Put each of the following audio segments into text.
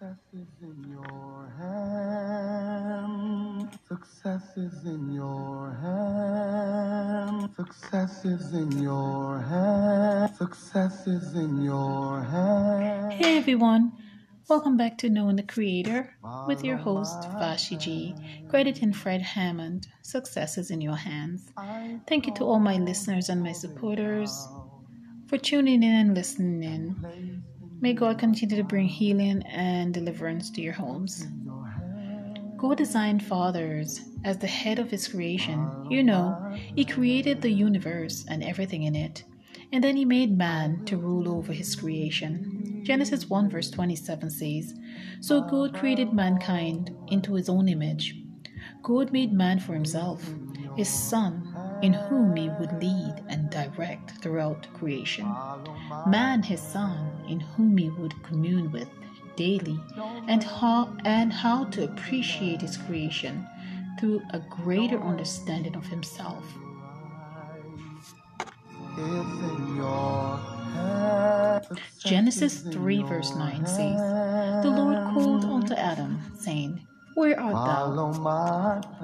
Success is in your hands. Success is in your hands. Success is in your hands. Success is in your hands. Hey everyone, welcome back to Knowing the Creator with your host Vashi G, crediting Fred Hammond. Success is in your hands. Thank you to all my listeners and my supporters for tuning in and listening in. May God continue to bring healing and deliverance to your homes. God designed fathers as the head of his creation. You know, he created the universe and everything in it. And then he made man to rule over his creation. Genesis 1 verse 27 says, So God created mankind into his own image. God made man for himself, his son, in whom he would lead direct throughout creation. Man, his son, in whom he would commune with daily, and how, and how to appreciate his creation through a greater understanding of himself. Genesis 3 verse 9 says, The Lord called unto Adam, saying, Where art thou?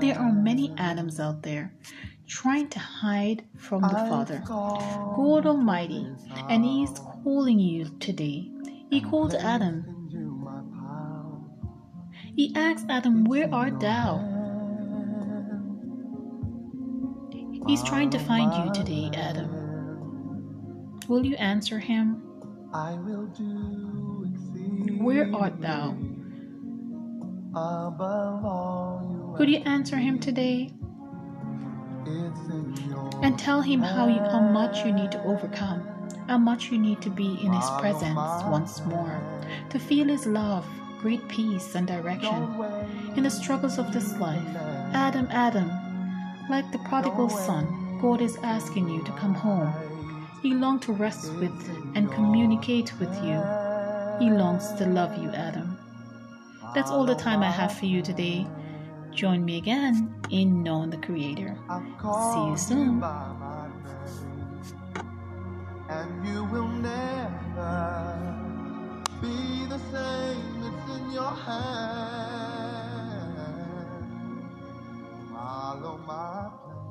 There are many Adams out there trying to hide from the Father. God Almighty, and He is calling you today. He called Adam. you my power. He asked Adam, Where art thou? He's trying to find you today, Adam. Will you answer him? I will do Where art thou? Could you answer him today? And tell him how you, how much you need to overcome, how much you need to be in his presence once more, to feel his love, great peace and direction in the struggles of this life. Adam, Adam, like the prodigal son, God is asking you to come home. He longs to rest with and communicate with you. He longs to love you, Adam. That's all the time I have for you today. Join me again in Knowing the Creator. See you soon. and you will never be the same. In your hand. Follow my plan.